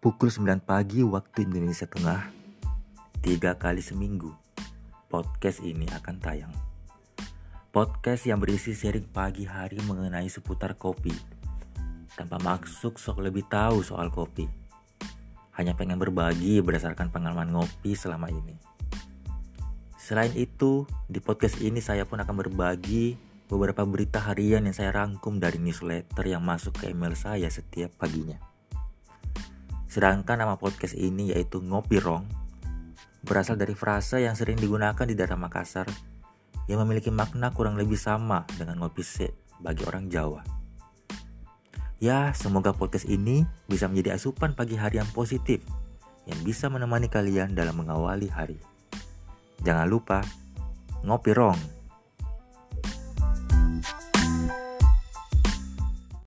pukul 9 pagi waktu Indonesia Tengah, tiga kali seminggu, podcast ini akan tayang. Podcast yang berisi sharing pagi hari mengenai seputar kopi, tanpa maksud sok lebih tahu soal kopi. Hanya pengen berbagi berdasarkan pengalaman ngopi selama ini. Selain itu, di podcast ini saya pun akan berbagi beberapa berita harian yang saya rangkum dari newsletter yang masuk ke email saya setiap paginya. Sedangkan nama podcast ini yaitu Ngopi Rong berasal dari frasa yang sering digunakan di daerah Makassar yang memiliki makna kurang lebih sama dengan ngopi se bagi orang Jawa. Ya, semoga podcast ini bisa menjadi asupan pagi hari yang positif yang bisa menemani kalian dalam mengawali hari. Jangan lupa, ngopi rong.